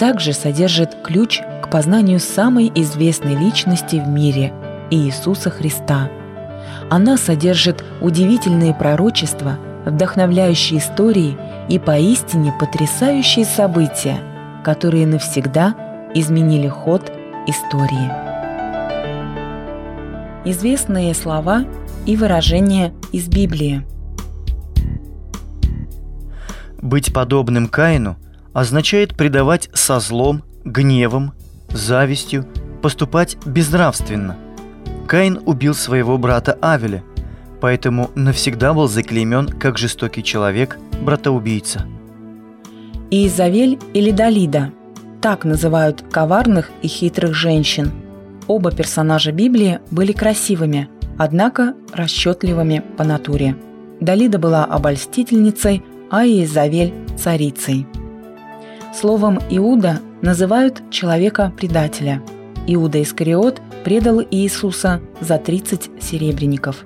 также содержит ключ к познанию самой известной личности в мире – Иисуса Христа. Она содержит удивительные пророчества, вдохновляющие истории и поистине потрясающие события, которые навсегда изменили ход истории. Известные слова и выражения из Библии. Быть подобным Каину означает предавать со злом, гневом, завистью, поступать безнравственно. Каин убил своего брата Авеля, поэтому навсегда был заклеймен как жестокий человек, братоубийца. Иезавель или Далида – так называют коварных и хитрых женщин. Оба персонажа Библии были красивыми, однако расчетливыми по натуре. Далида была обольстительницей, а Иезавель – царицей. Словом «Иуда» называют человека-предателя. Иуда Искариот предал Иисуса за 30 серебряников.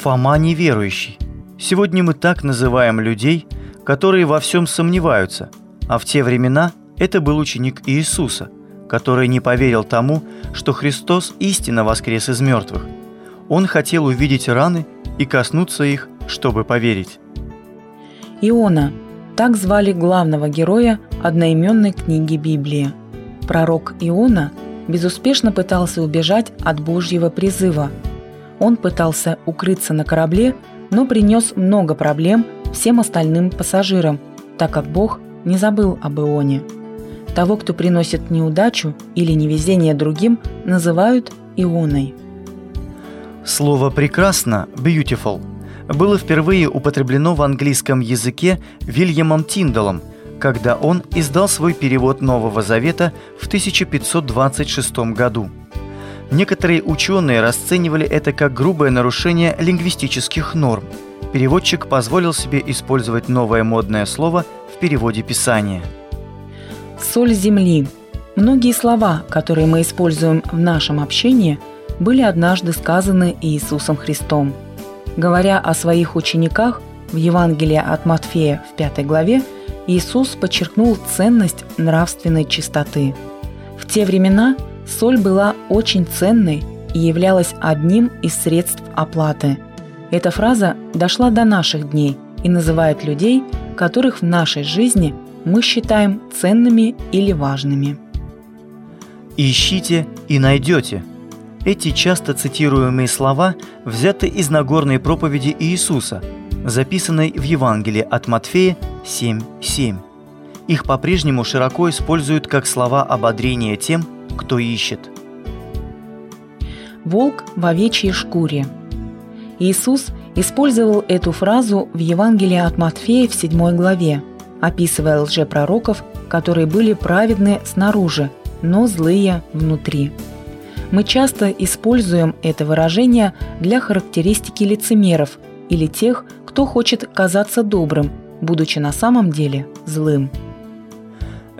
Фома неверующий. Сегодня мы так называем людей, которые во всем сомневаются, а в те времена это был ученик Иисуса, который не поверил тому, что Христос истинно воскрес из мертвых. Он хотел увидеть раны и коснуться их, чтобы поверить. Иона – так звали главного героя одноименной книги Библии. Пророк Иона безуспешно пытался убежать от Божьего призыва. Он пытался укрыться на корабле, но принес много проблем всем остальным пассажирам, так как Бог не забыл об Ионе. Того, кто приносит неудачу или невезение другим, называют Ионой. Слово «прекрасно» – «beautiful» было впервые употреблено в английском языке Вильямом Тиндалом, когда он издал свой перевод Нового Завета в 1526 году. Некоторые ученые расценивали это как грубое нарушение лингвистических норм. Переводчик позволил себе использовать новое модное слово в переводе Писания. Соль земли. Многие слова, которые мы используем в нашем общении, были однажды сказаны Иисусом Христом – Говоря о своих учениках в Евангелии от Матфея в пятой главе, Иисус подчеркнул ценность нравственной чистоты. В те времена соль была очень ценной и являлась одним из средств оплаты. Эта фраза дошла до наших дней и называет людей, которых в нашей жизни мы считаем ценными или важными. «Ищите и найдете», эти часто цитируемые слова взяты из Нагорной проповеди Иисуса, записанной в Евангелии от Матфея 7.7. Их по-прежнему широко используют как слова ободрения тем, кто ищет. Волк в овечьей шкуре. Иисус использовал эту фразу в Евангелии от Матфея в 7 главе, описывая лжепророков, которые были праведны снаружи, но злые внутри. Мы часто используем это выражение для характеристики лицемеров или тех, кто хочет казаться добрым, будучи на самом деле злым.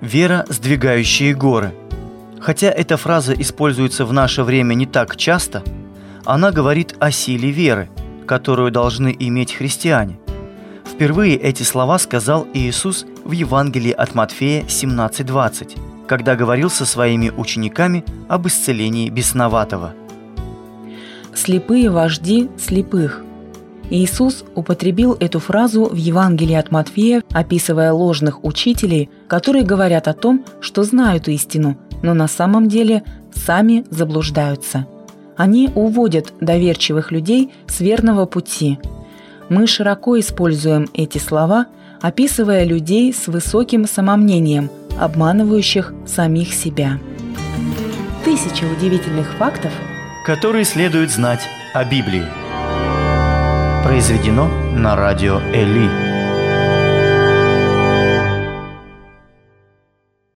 Вера, сдвигающая горы. Хотя эта фраза используется в наше время не так часто, она говорит о силе веры, которую должны иметь христиане. Впервые эти слова сказал Иисус в Евангелии от Матфея 17:20 когда говорил со своими учениками об исцелении бесноватого. «Слепые вожди слепых». Иисус употребил эту фразу в Евангелии от Матфея, описывая ложных учителей, которые говорят о том, что знают истину, но на самом деле сами заблуждаются. Они уводят доверчивых людей с верного пути. Мы широко используем эти слова, описывая людей с высоким самомнением – обманывающих самих себя. Тысяча удивительных фактов, которые следует знать о Библии. Произведено на радио Эли.